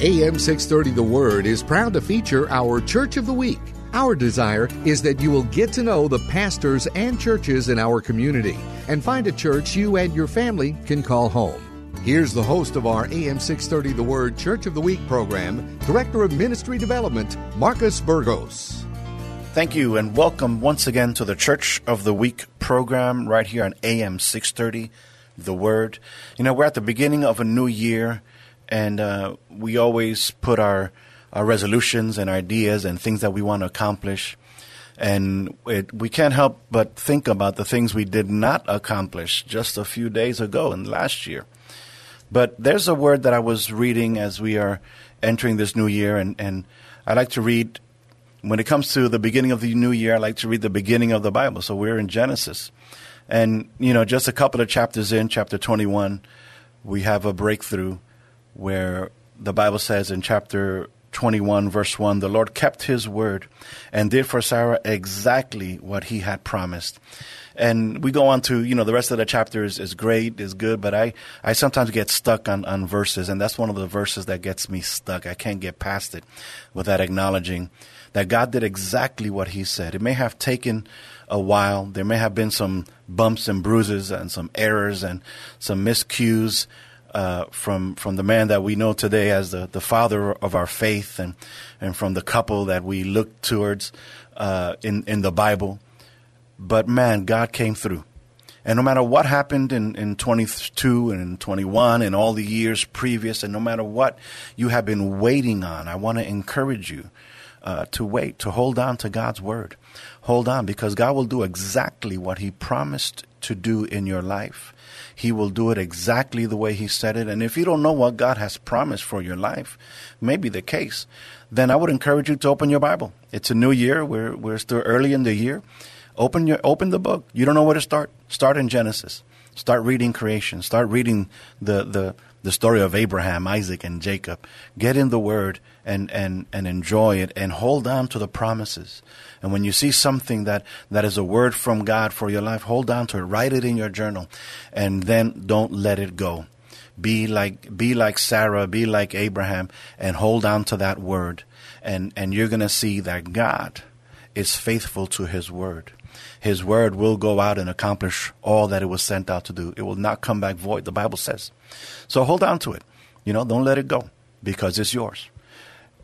AM 630 The Word is proud to feature our Church of the Week. Our desire is that you will get to know the pastors and churches in our community and find a church you and your family can call home. Here's the host of our AM 630 The Word Church of the Week program, Director of Ministry Development, Marcus Burgos. Thank you and welcome once again to the Church of the Week program right here on AM 630 The Word. You know, we're at the beginning of a new year and uh, we always put our our resolutions and ideas and things that we want to accomplish. And it, we can't help but think about the things we did not accomplish just a few days ago and last year. But there's a word that I was reading as we are entering this new year, and, and I like to read, when it comes to the beginning of the new year, I like to read the beginning of the Bible. So we're in Genesis. And, you know, just a couple of chapters in, chapter 21, we have a breakthrough where the Bible says in chapter 21, verse 1, the Lord kept his word and did for Sarah exactly what he had promised. And we go on to, you know, the rest of the chapter is, is great, is good, but I, I sometimes get stuck on, on verses, and that's one of the verses that gets me stuck. I can't get past it without acknowledging that God did exactly what he said. It may have taken a while. There may have been some bumps and bruises and some errors and some miscues uh, from from the man that we know today as the, the father of our faith, and and from the couple that we look towards uh, in in the Bible. But man, God came through, and no matter what happened in in 22 and in 21 and all the years previous, and no matter what you have been waiting on, I want to encourage you uh, to wait, to hold on to God's word. Hold on, because God will do exactly what He promised to do in your life. He will do it exactly the way He said it. And if you don't know what God has promised for your life, may be the case, then I would encourage you to open your Bible. It's a new year. We're, we're still early in the year. Open your open the book. You don't know where to start. Start in Genesis. Start reading creation. Start reading the, the, the story of Abraham, Isaac, and Jacob. Get in the Word and, and, and enjoy it and hold on to the promises. And when you see something that, that is a word from God for your life, hold on to it, write it in your journal, and then don't let it go. Be like, be like Sarah, be like Abraham, and hold on to that word. And, and you're going to see that God is faithful to his word. His word will go out and accomplish all that it was sent out to do. It will not come back void, the Bible says. So hold on to it. You know, don't let it go because it's yours.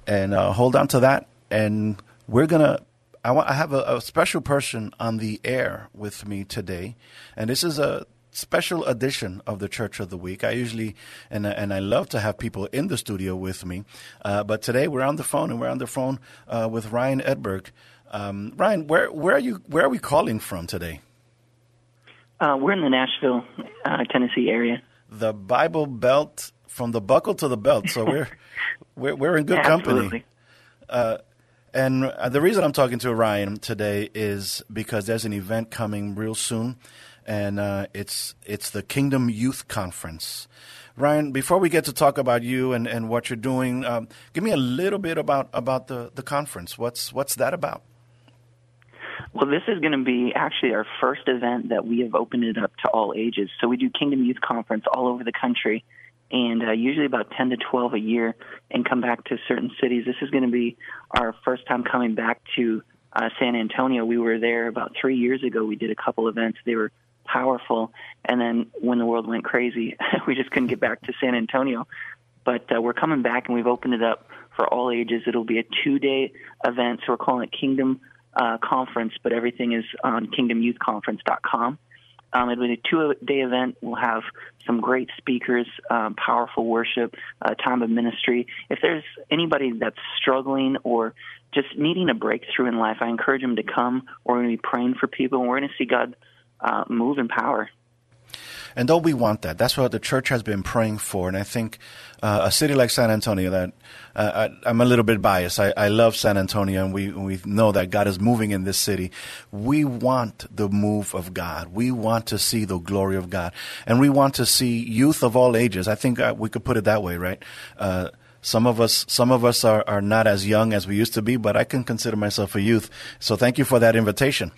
And uh, hold on to that. And we're going to I, want, I have a, a, special person on the air with me today, and this is a special edition of the Church of the Week. I usually and and I love to have people in the studio with me, uh, but today we're on the phone, and we're on the phone uh, with Ryan Edberg. Um, Ryan, where where are you? Where are we calling from today? Uh, we're in the Nashville, uh, Tennessee area. The Bible Belt, from the buckle to the belt. So we're we're, we're in good company. Uh, and uh, the reason I'm talking to Ryan today is because there's an event coming real soon, and uh, it's it's the Kingdom Youth Conference. Ryan, before we get to talk about you and, and what you're doing, um, give me a little bit about, about the, the conference. What's what's that about? Well, this is going to be actually our first event that we have opened it up to all ages. So we do Kingdom Youth Conference all over the country and uh, usually about 10 to 12 a year and come back to certain cities. This is going to be our first time coming back to uh, San Antonio. We were there about three years ago. We did a couple events. They were powerful. And then when the world went crazy, we just couldn't get back to San Antonio. But uh, we're coming back and we've opened it up for all ages. It'll be a two day event. So we're calling it Kingdom uh, Conference, but everything is on kingdomyouthconference.com. Um, it'll be a two-day event. We'll have some great speakers, um, powerful worship, uh, time of ministry. If there's anybody that's struggling or just needing a breakthrough in life, I encourage them to come. We're going to be praying for people, and we're going to see God uh, move in power. And don't we want that? That's what the church has been praying for. And I think uh, a city like San Antonio, that uh, I, am a little bit biased. I, I, love San Antonio, and we we know that God is moving in this city. We want the move of God. We want to see the glory of God, and we want to see youth of all ages. I think uh, we could put it that way, right? Uh, some of us, some of us are, are not as young as we used to be, but I can consider myself a youth. So thank you for that invitation.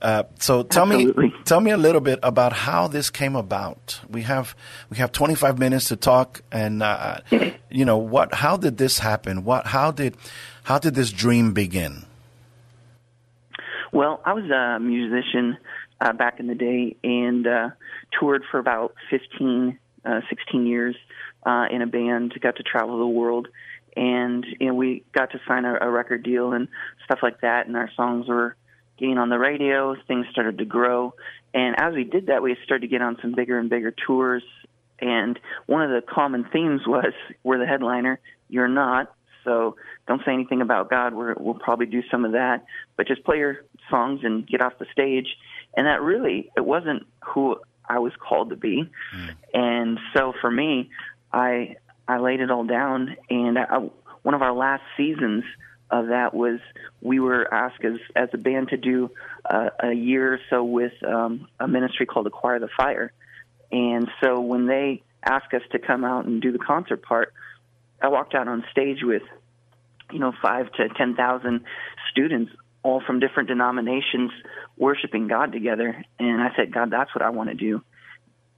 Uh, so tell Absolutely. me, tell me a little bit about how this came about. We have we have 25 minutes to talk, and uh, you know what? How did this happen? What? How did how did this dream begin? Well, I was a musician uh, back in the day and uh, toured for about 15, uh, 16 years uh, in a band. Got to travel the world, and you know, we got to sign a, a record deal and stuff like that. And our songs were getting on the radio. Things started to grow, and as we did that, we started to get on some bigger and bigger tours. And one of the common themes was, "We're the headliner. You're not." So don't say anything about God. We're, we'll probably do some of that, but just play your songs and get off the stage. And that really, it wasn't who I was called to be. Mm. And so for me, I I laid it all down. And I, one of our last seasons of that was we were asked as as a band to do uh, a year or so with um, a ministry called Acquire the Fire. And so when they asked us to come out and do the concert part, I walked out on stage with, you know, five to ten thousand students, all from different denominations, worshiping God together. And I said, God, that's what I want to do.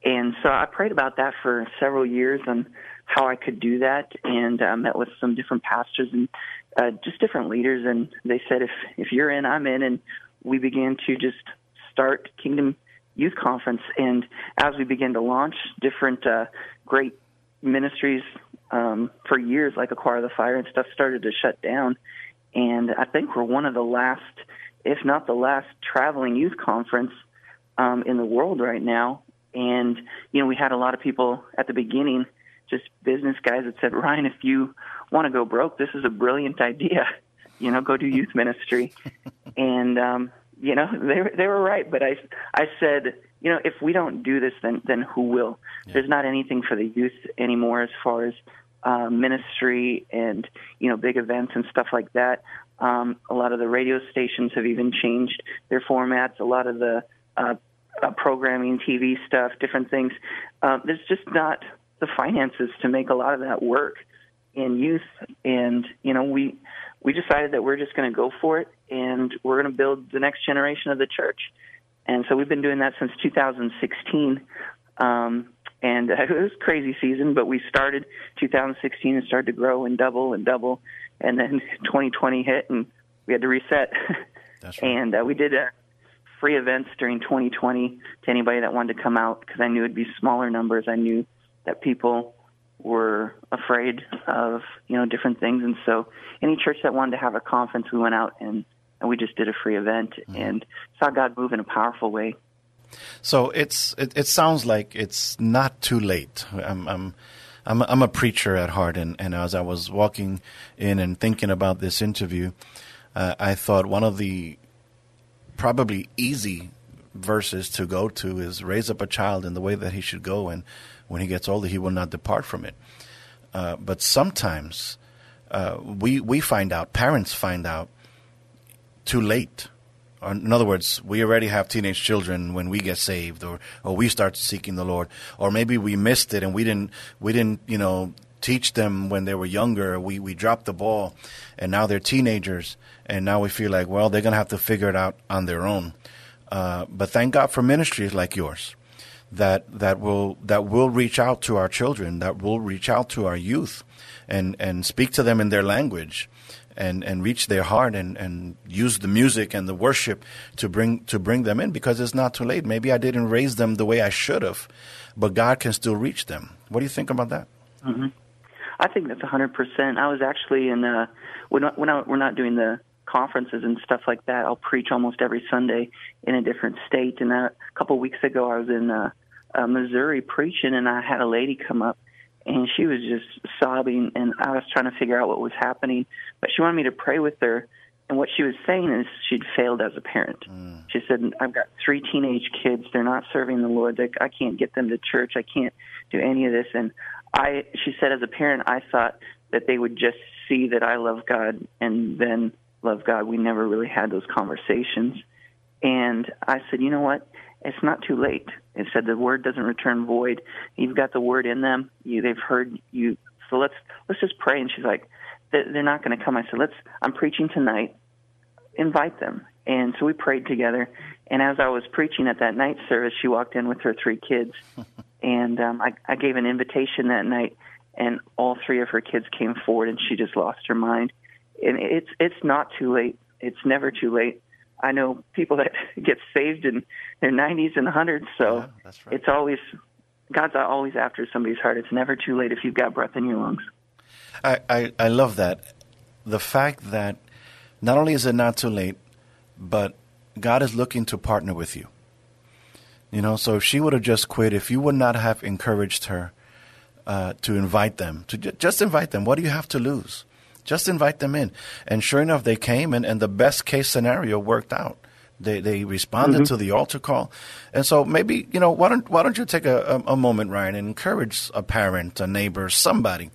And so I prayed about that for several years on how I could do that, and uh, met with some different pastors and uh, just different leaders. And they said, if if you're in, I'm in. And we began to just start Kingdom Youth Conference. And as we began to launch different uh, great ministries um, for years, like Acquire of the Fire and stuff, started to shut down. And I think we're one of the last, if not the last, traveling youth conference um, in the world right now. And, you know, we had a lot of people at the beginning, just business guys that said, Ryan, if you want to go broke, this is a brilliant idea. You know, go do youth ministry. and, um, you know, they, they were right. But I, I said, you know, if we don't do this, then then who will? Yeah. There's not anything for the youth anymore as far as uh, ministry and you know big events and stuff like that. Um, a lot of the radio stations have even changed their formats. A lot of the uh, uh, programming, TV stuff, different things. Uh, there's just not the finances to make a lot of that work in youth, and you know we we decided that we're just going to go for it, and we're going to build the next generation of the church. And so we've been doing that since 2016. Um, and it was a crazy season, but we started 2016 and started to grow and double and double. And then 2020 hit and we had to reset. That's right. and uh, we did uh, free events during 2020 to anybody that wanted to come out because I knew it'd be smaller numbers. I knew that people were afraid of you know different things, and so any church that wanted to have a conference, we went out and and we just did a free event mm-hmm. and saw God move in a powerful way. So it's it, it sounds like it's not too late. I'm I'm I'm a, I'm a preacher at heart, and, and as I was walking in and thinking about this interview, uh, I thought one of the probably easy verses to go to is raise up a child in the way that he should go, and when he gets older, he will not depart from it. Uh, but sometimes uh, we we find out, parents find out too late. Or In other words, we already have teenage children when we get saved, or, or we start seeking the Lord, or maybe we missed it and we didn't we didn't you know teach them when they were younger. We we dropped the ball, and now they're teenagers, and now we feel like well they're gonna have to figure it out on their own. Uh, but thank God for ministries like yours that that will that will reach out to our children, that will reach out to our youth, and and speak to them in their language, and, and reach their heart and, and use the music and the worship to bring to bring them in because it's not too late. Maybe I didn't raise them the way I should have, but God can still reach them. What do you think about that? Mm-hmm. I think that's hundred percent. I was actually in uh, we're not doing the conferences and stuff like that. I'll preach almost every Sunday in a different state. And a couple of weeks ago, I was in uh, uh, Missouri preaching, and I had a lady come up and she was just sobbing and I was trying to figure out what was happening. But she wanted me to pray with her and what she was saying is she'd failed as a parent. Mm. She said, I've got three teenage kids, they're not serving the Lord, they, I can't get them to church, I can't do any of this and I she said as a parent I thought that they would just see that I love God and then love God. We never really had those conversations. And I said, you know what? it's not too late. It said the word doesn't return void. You've got the word in them. You, they've heard you. So let's let's just pray. And she's like, they're not going to come. I said, let's. I'm preaching tonight. Invite them. And so we prayed together. And as I was preaching at that night service, she walked in with her three kids. and um, I, I gave an invitation that night, and all three of her kids came forward, and she just lost her mind. And it's it's not too late. It's never too late. I know people that get saved in their 90s and 100s, so Yeah, that's right. it's always God's always after somebody's heart. It's never too late if you've got breath in your lungs. I, I, I love that. The fact that not only is it not too late, but God is looking to partner with you. You know, so if she would have just quit, if you would not have encouraged her uh, to invite them, to ju- just invite them, what do you have to lose? Just invite them in. And sure enough, they came, and, and the best case scenario worked out. They they responded to the altar call, and so maybe you know why don't why don't you take a, a, a moment, Ryan, and encourage a parent, a neighbor, somebody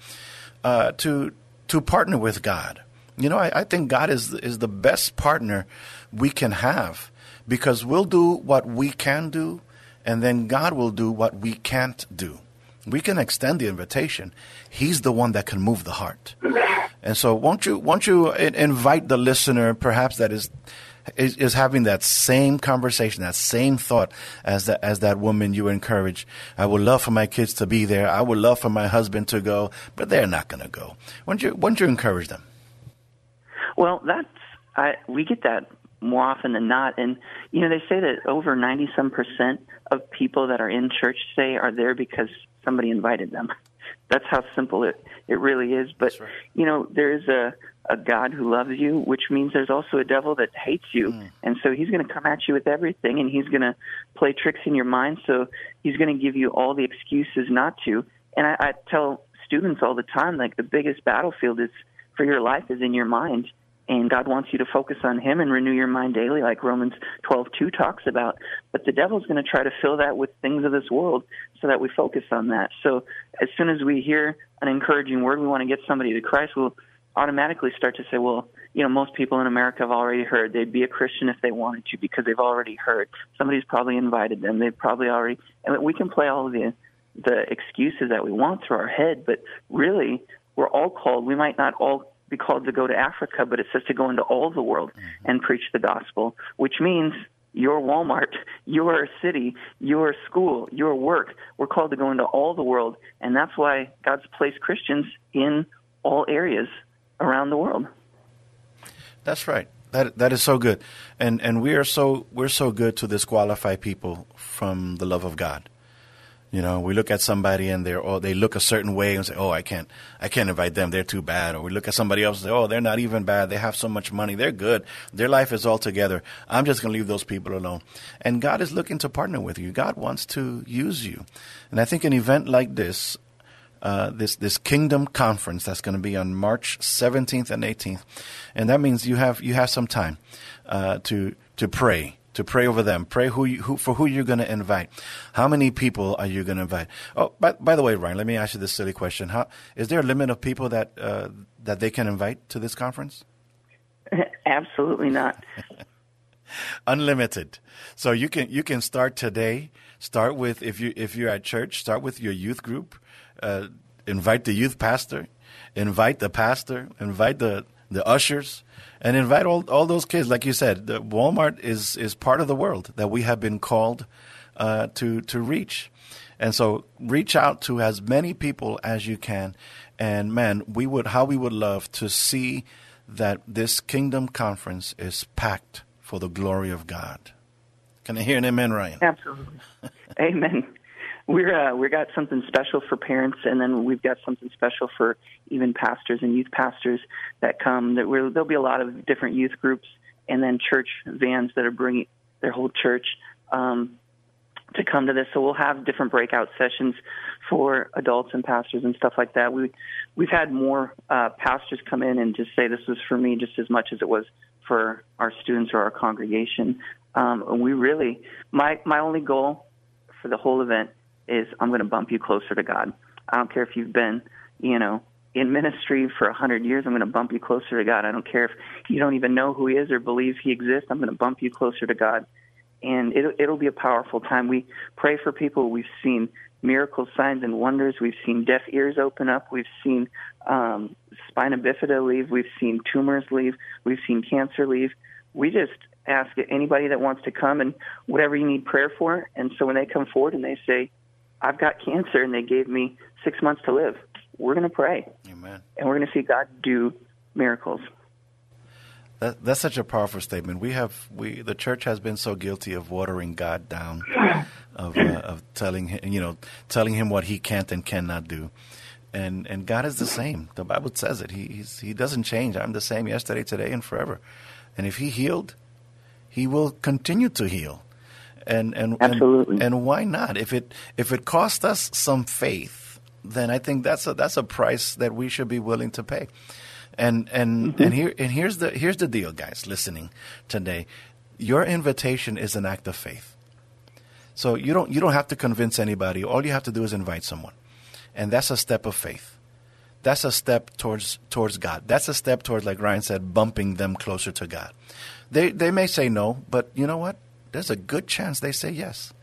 uh, to to partner with God. You know, I, I think God is is the best partner we can have because we'll do what we can do, and then God will do what we can't do. We can extend the invitation. He's the one that can move the heart. And so, won't you won't you invite the listener, perhaps that is is, is having that same conversation, that same thought as that as that woman you encourage. I would love for my kids to be there. I would love for my husband to go, but they're not going to go. Won't you won't you encourage them? Well, that's I we get that more often than not, and you know they say that over ninety some percent of people that are in church today are there because somebody invited them. That's how simple it it really is. But right. you know there is a a God who loves you, which means there's also a devil that hates you, mm. and so he's going to come at you with everything, and he's going to play tricks in your mind. So he's going to give you all the excuses not to. And I, I tell students all the time, like the biggest battlefield is for your life is in your mind and God wants you to focus on Him and renew your mind daily, like Romans 12:2 talks about. But the devil's going to try to fill that with things of this world, so that we focus on that. So as soon as we hear an encouraging word, we want to get somebody to Christ. We'll automatically start to say, well, you know, most people in America have already heard. They'd be a Christian if they wanted to because they've already heard. Somebody's probably invited them. They've probably already. And we can play all of the the excuses that we want through our head, but really, we're all called. We might not all be called to go to Africa, but it says to go into all the world mm-hmm. and preach the gospel, which means your Walmart, your city, your school, your work. We're called to go into all the world, and that's why God's placed Christians in all areas around the world. That's right. That that is so good, and and we are so we're so good to disqualify people from the love of God. You know, we look at somebody and they're oh they look a certain way and say, oh I can't I can't invite them they're too bad. Or we look at somebody else and say, oh they're not even bad they have so much money they're good their life is all together. I'm just going to leave those people alone. And God is looking to partner with you. God wants to use you, and I think an event like this uh, this this Kingdom Conference that's going to be on March 17th and 18th, and that means you have you have some time uh, to to pray to pray over them, pray who you, who for who you're going to invite. How many people are you going to invite? Oh, by, by the way, Ryan, let me ask you this silly question: How is there a limit of people that uh, that they can invite to this conference? Absolutely not. unlimited. So you can you can start today. Start with if you if you're at church, start with your youth group. Uh, invite the youth pastor, invite the pastor, invite the the ushers, and invite all all those kids. Like you said, the Walmart is is part of the world that we have been called uh, to to reach. And so reach out to as many people as you can. And man, we would how we would love to see that this kingdom conference is packed for the glory of God. Can I hear an amen, Ryan? Absolutely. Amen. We're uh, we got something special for parents, and then we've got something special for even pastors and youth pastors that come. That we're, there'll be a lot of different youth groups, and then church vans that are bringing their whole church um, to come to this. So we'll have different breakout sessions for adults and pastors and stuff like that. We we've had more uh, pastors come in and just say this was for me just as much as it was for our students or our congregation. Um, and we really my my only goal for the whole event is I'm going to bump you closer to God. I don't care if you've been, you know, in ministry for a hundred years. I'm going to bump you closer to God. I don't care if you don't even know who He is or believe He exists. I'm going to bump you closer to God, and it'll, it'll be a powerful time. We pray for people. We've seen miracles, signs, and wonders. We've seen deaf ears open up. We've seen um, spina bifida leave. We've seen tumors leave. We've seen cancer leave. we just ask anybody that wants to come and whatever you need prayer for. And so when they come forward and they say, I've got cancer and they gave me six months to live, we're going to pray. Amen. And we're going to see God do miracles. That, that's such a powerful statement. We have we the church has been so guilty of watering God down, of uh, of telling him you know telling him what he can't and cannot do, and and God is the same. The Bible says it. He he's, he doesn't change. I'm the same yesterday, today, and forever. And if He healed, He will continue to heal. And and Absolutely. And, and why not? If it if it cost us some faith, then I think that's a that's a price that we should be willing to pay. And and Mm-hmm. and here and here's the here's the deal, guys, listening today. Your invitation is an act of faith. So you don't you don't have to convince anybody. All you have to do is invite someone. And that's a step of faith. That's a step towards towards God. That's a step towards like Ryan said bumping them closer to God. They they may say no, but you know what? There's a good chance they say yes.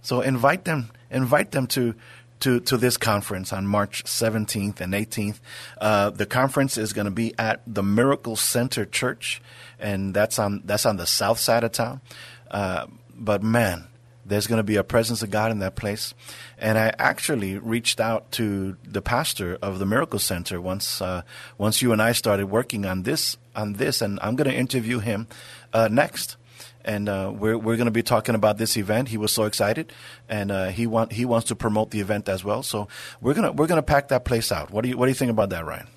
So invite them invite them to to, to this conference on March 17th and 18th. Uh, the conference is going to be at the Miracle Center Church, and that's on that's on the south side of town. Uh, but man, there's going to be a presence of God in that place. And I actually reached out to the pastor of the Miracle Center once uh, once you and I started working on this on this, and I'm going to interview him uh, next and uh, we're we're going to be talking about this event. He was so excited, and uh, he want he wants to promote the event as well. So we're gonna we're gonna pack that place out. What do you what do you think about that, Ryan?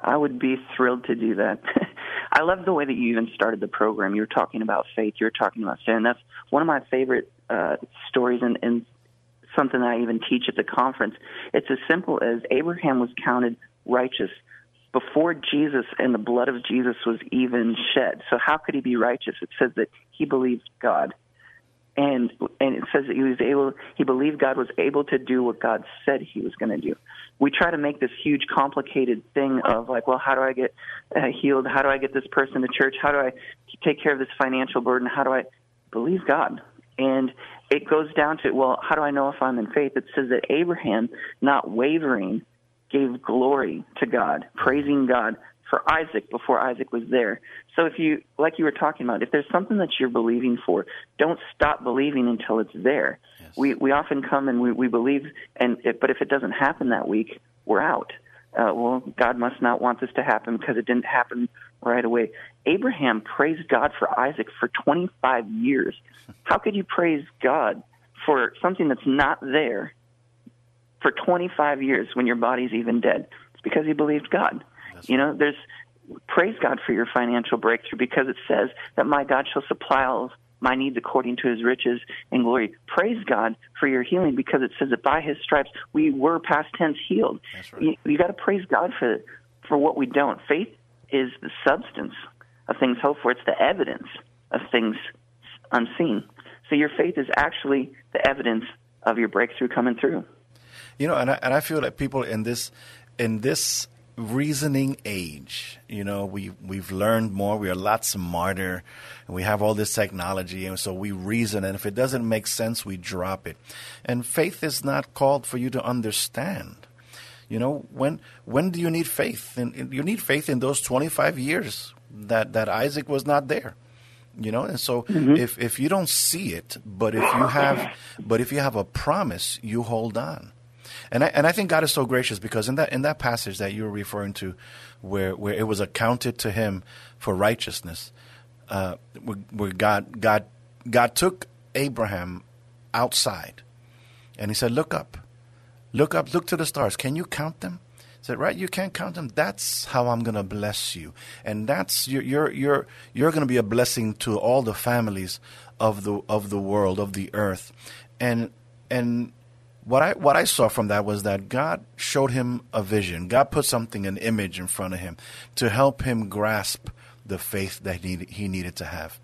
I would be thrilled to do that. I love the way that you even started the program. You're talking about faith. You're talking about sin. That's one of my favorite uh, stories and, and something that I even teach at the conference. It's as simple as Abraham was counted righteous before Jesus and the blood of Jesus was even shed. So how could he be righteous? It says that he believed God. And and it says that he was able he believed God was able to do what God said he was going to do. We try to make this huge complicated thing of like, well, how do I get uh, healed? How do I get this person to church? How do I take care of this financial burden? How do I believe God? And it goes down to, well, how do I know if I'm in faith? It says that Abraham, not wavering, gave glory to God, praising God for Isaac before Isaac was there. So if you, like you were talking about, if there's something that you're believing for, don't stop believing until it's there. Yes. We we often come and we, we believe, and if, but if it doesn't happen that week, we're out. Uh, well, God must not want this to happen because it didn't happen right away. Abraham praised God for Isaac for 25 years. How could you praise God for something that's not there for 25 years when your body's even dead? It's because he believed God. That's You know, there's praise God for your financial breakthrough because it says that my God shall supply all my needs according to his riches and glory. Praise God for your healing because it says that by his stripes we were past tense healed. That's right. You, you got to praise God for for what we don't. Faith is the substance of things hoped for. It's the evidence of things unseen. So your faith is actually the evidence of your breakthrough coming through. You know, and I, and I feel that people in this in this reasoning age, you know, we we've learned more. We are a lot smarter, and we have all this technology, and so we reason. And if it doesn't make sense, we drop it. And faith is not called for you to understand. You know, when when do you need faith? And you need faith in those twenty five years that that Isaac was not there you know and so mm-hmm. if if you don't see it but if you have but if you have a promise you hold on and I, and I think God is so gracious because in that in that passage that you were referring to where where it was accounted to him for righteousness uh, where, where God God God took Abraham outside and he said look up. Look up. Look to the stars. Can you count them? Said, right, you can't count them. That's how I'm going to bless you, and that's you're you're you're, you're going to be a blessing to all the families of the of the world of the earth, and and what I what I saw from that was that God showed him a vision. God put something, an image in front of him, to help him grasp the faith that he he needed to have.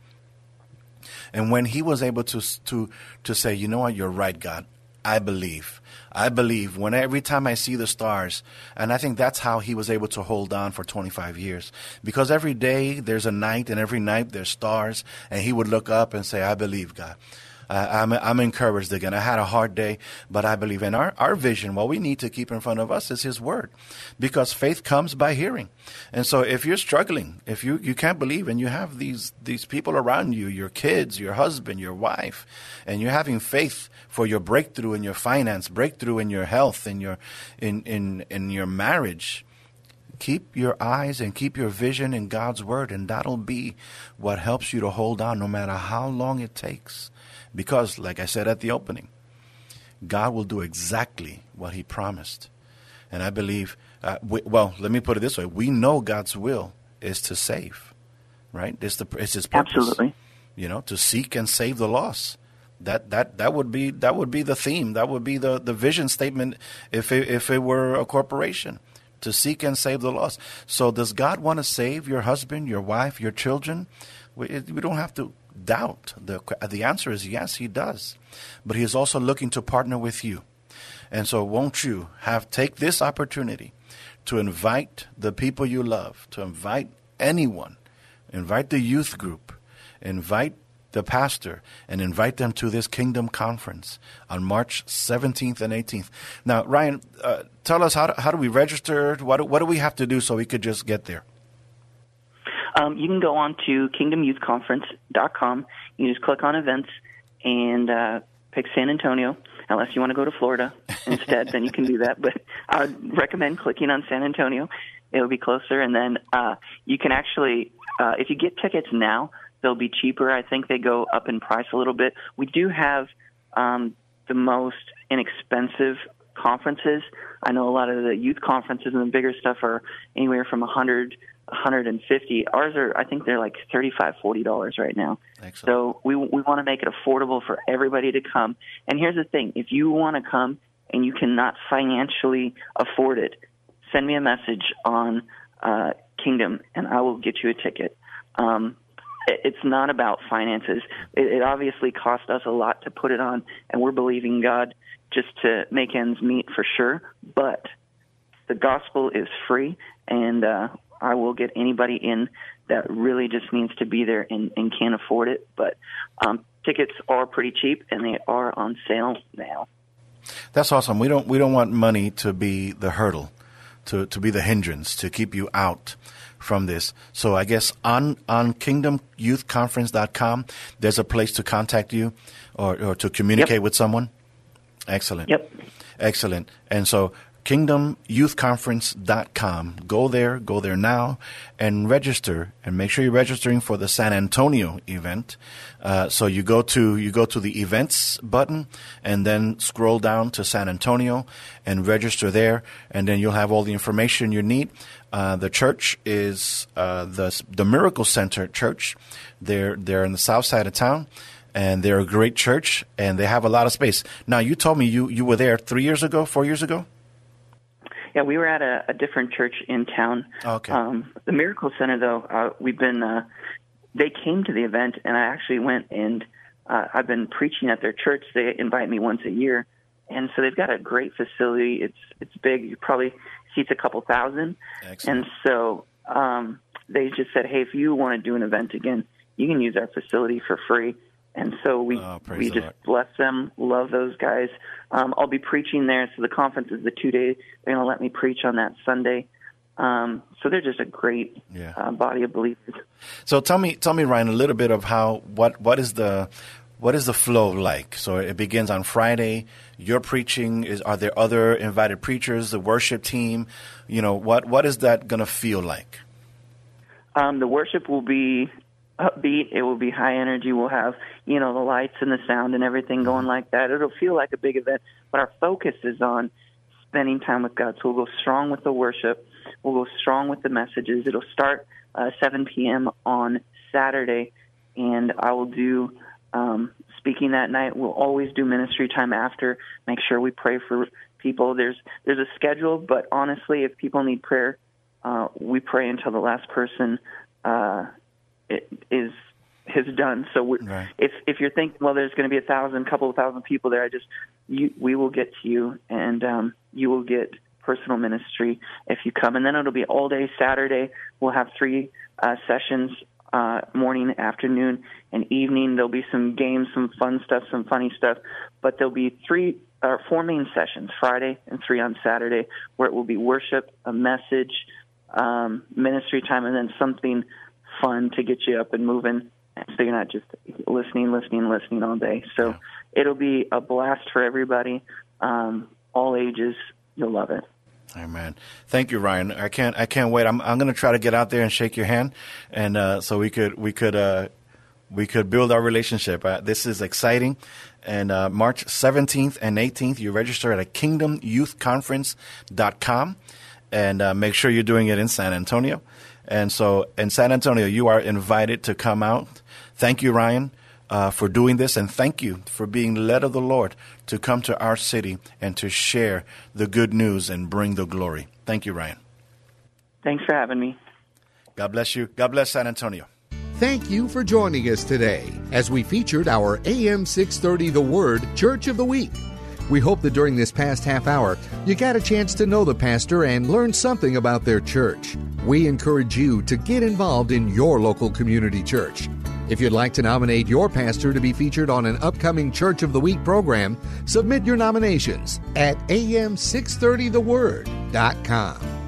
And when he was able to to to say, you know what, you're right, God. I believe. I believe when every time I see the stars, and I think that's how he was able to hold on for 25 years. Because every day there's a night, and every night there's stars, and he would look up and say, I believe, God. Uh, I'm, I'm encouraged again. I had a hard day, but I believe in our, our vision. What we need to keep in front of us is His Word because faith comes by hearing. And so if you're struggling, if you, you can't believe and you have these, these people around you, your kids, your husband, your wife, and you're having faith for your breakthrough in your finance, breakthrough in your health, in your, in, in, in your marriage, keep your eyes and keep your vision in God's Word, and that'll be what helps you to hold on no matter how long it takes. Because, like I said at the opening, God will do exactly what He promised. And I believe, uh, we, well, let me put it this way we know God's will is to save, right? It's, the, it's His purpose. Absolutely. You know, to seek and save the lost. That, that that would be that would be the theme. That would be the, the vision statement if it, if it were a corporation to seek and save the lost. So, does God want to save your husband, your wife, your children? We, we don't have to doubt. The, the answer is yes, He does. But He is also looking to partner with you. And so, won't you have take this opportunity to invite the people you love, to invite anyone, invite the youth group, invite the pastor and invite them to this kingdom conference on March 17th and 18th. Now, Ryan, uh, tell us how do, how do we register? What what do we have to do so we could just get there? Um, you can go on to kingdomyouthconference.com. You just click on events and uh, pick San Antonio. Unless you want to go to Florida instead, then you can do that. But I would recommend clicking on San Antonio. It'll be closer. And then uh, you can actually, uh, if you get tickets now, they'll be cheaper. I think they go up in price a little bit. We do have um, the most inexpensive conferences. I know a lot of the youth conferences and the bigger stuff are anywhere from a hundred, hundred and fifty. Ours are, I think they're like thirty-five, forty dollars right now. Excellent. So we we want to make it affordable for everybody to come. And here's the thing: if you want to come and you cannot financially afford it, send me a message on uh, Kingdom, and I will get you a ticket. Um, it's not about finances. It, it obviously cost us a lot to put it on, and we're believing God just to make ends meet for sure. But the gospel is free, and uh, I will get anybody in that really just needs to be there and, and can't afford it. But um, tickets are pretty cheap, and they are on sale now. That's awesome. We don't we don't want money to be the hurdle, to to be the hindrance to keep you out from this. So I guess on on kingdomyouthconference.com, there's a place to contact you or, or to communicate yep. with someone. Excellent. Yep. Excellent. And so kingdomyouthconference.com. Go there, go there now, and register. And make sure you're registering for the San Antonio event. Uh, so you go to you go to the events button, and then scroll down to San Antonio and register there, and then you'll have all the information you need. Uh, the church is uh, the the Miracle Center Church. They're they're in the south side of town and they're a great church and they have a lot of space. Now, you told me you, you were there three years ago, four years ago? Yeah, we were at a, a different church in town. Okay. Um, the Miracle Center, though, uh, we've been. Uh, they came to the event, and I actually went and uh, I've been preaching at their church. They invite me once a year, and so they've got a great facility. It's it's big. You probably seats a couple thousand. Excellent. And so um, they just said, hey, if you want to do an event again, you can use our facility for free. And so we oh, we just bless them, love those guys. Um, I'll be preaching there. So the conference is the two day. They're going to let me preach on that Sunday. Um, so they're just a great yeah. uh, body of believers. So tell me, tell me, Ryan, a little bit of how what what is the what is the flow like? So it begins on Friday. You're preaching. Is are there other invited preachers? The worship team. You know what what is that going to feel like? Um, the worship will be upbeat. It will be high energy. We'll have, you know, the lights and the sound and everything going like that. It'll feel like a big event, but our focus is on spending time with God. So we'll go strong with the worship. We'll go strong with the messages. It'll start uh, 7 p.m. on Saturday, and I will do um, speaking that night. We'll always do ministry time after. Make sure we pray for people. There's there's a schedule, but honestly, if people need prayer, uh, we pray until the last person uh, is is done. So right. if if you're thinking, well, there's going to be a thousand, couple of thousand people there, I just you, we will get to you, and um, you will get personal ministry if you come. And then it'll be all day Saturday. We'll have three uh, sessions uh, morning, afternoon, and evening. There'll be some games, some fun stuff, some funny stuff, but there'll be three or four main sessions Friday and three on Saturday, where it will be worship, a message, um, ministry time, and then something fun to get you up and moving. So you're not just listening, listening, listening all day. So yeah. it'll be a blast for everybody, um, all ages. You'll love it. Amen. Thank you, Ryan. I can't. I can't wait. I'm. I'm going to try to get out there and shake your hand, and uh, so we could. We could. Uh, we could build our relationship. Uh, this is exciting. And uh, March 17th and 18th, you register at a kingdomyouthconference.com and uh, make sure you're doing it in San Antonio. And so in San Antonio, you are invited to come out. Thank you, Ryan, uh, for doing this, and thank you for being led of the Lord to come to our city and to share the good news and bring the glory. Thank you, Ryan. Thanks for having me. God bless you. God bless San Antonio. Thank you for joining us today as we featured our AM 630 The Word Church of the Week. We hope that during this past half hour, you got a chance to know the pastor and learn something about their church. We encourage you to get involved in your local community church. If you'd like to nominate your pastor to be featured on an upcoming Church of the Week program, submit your nominations at am630theword.com.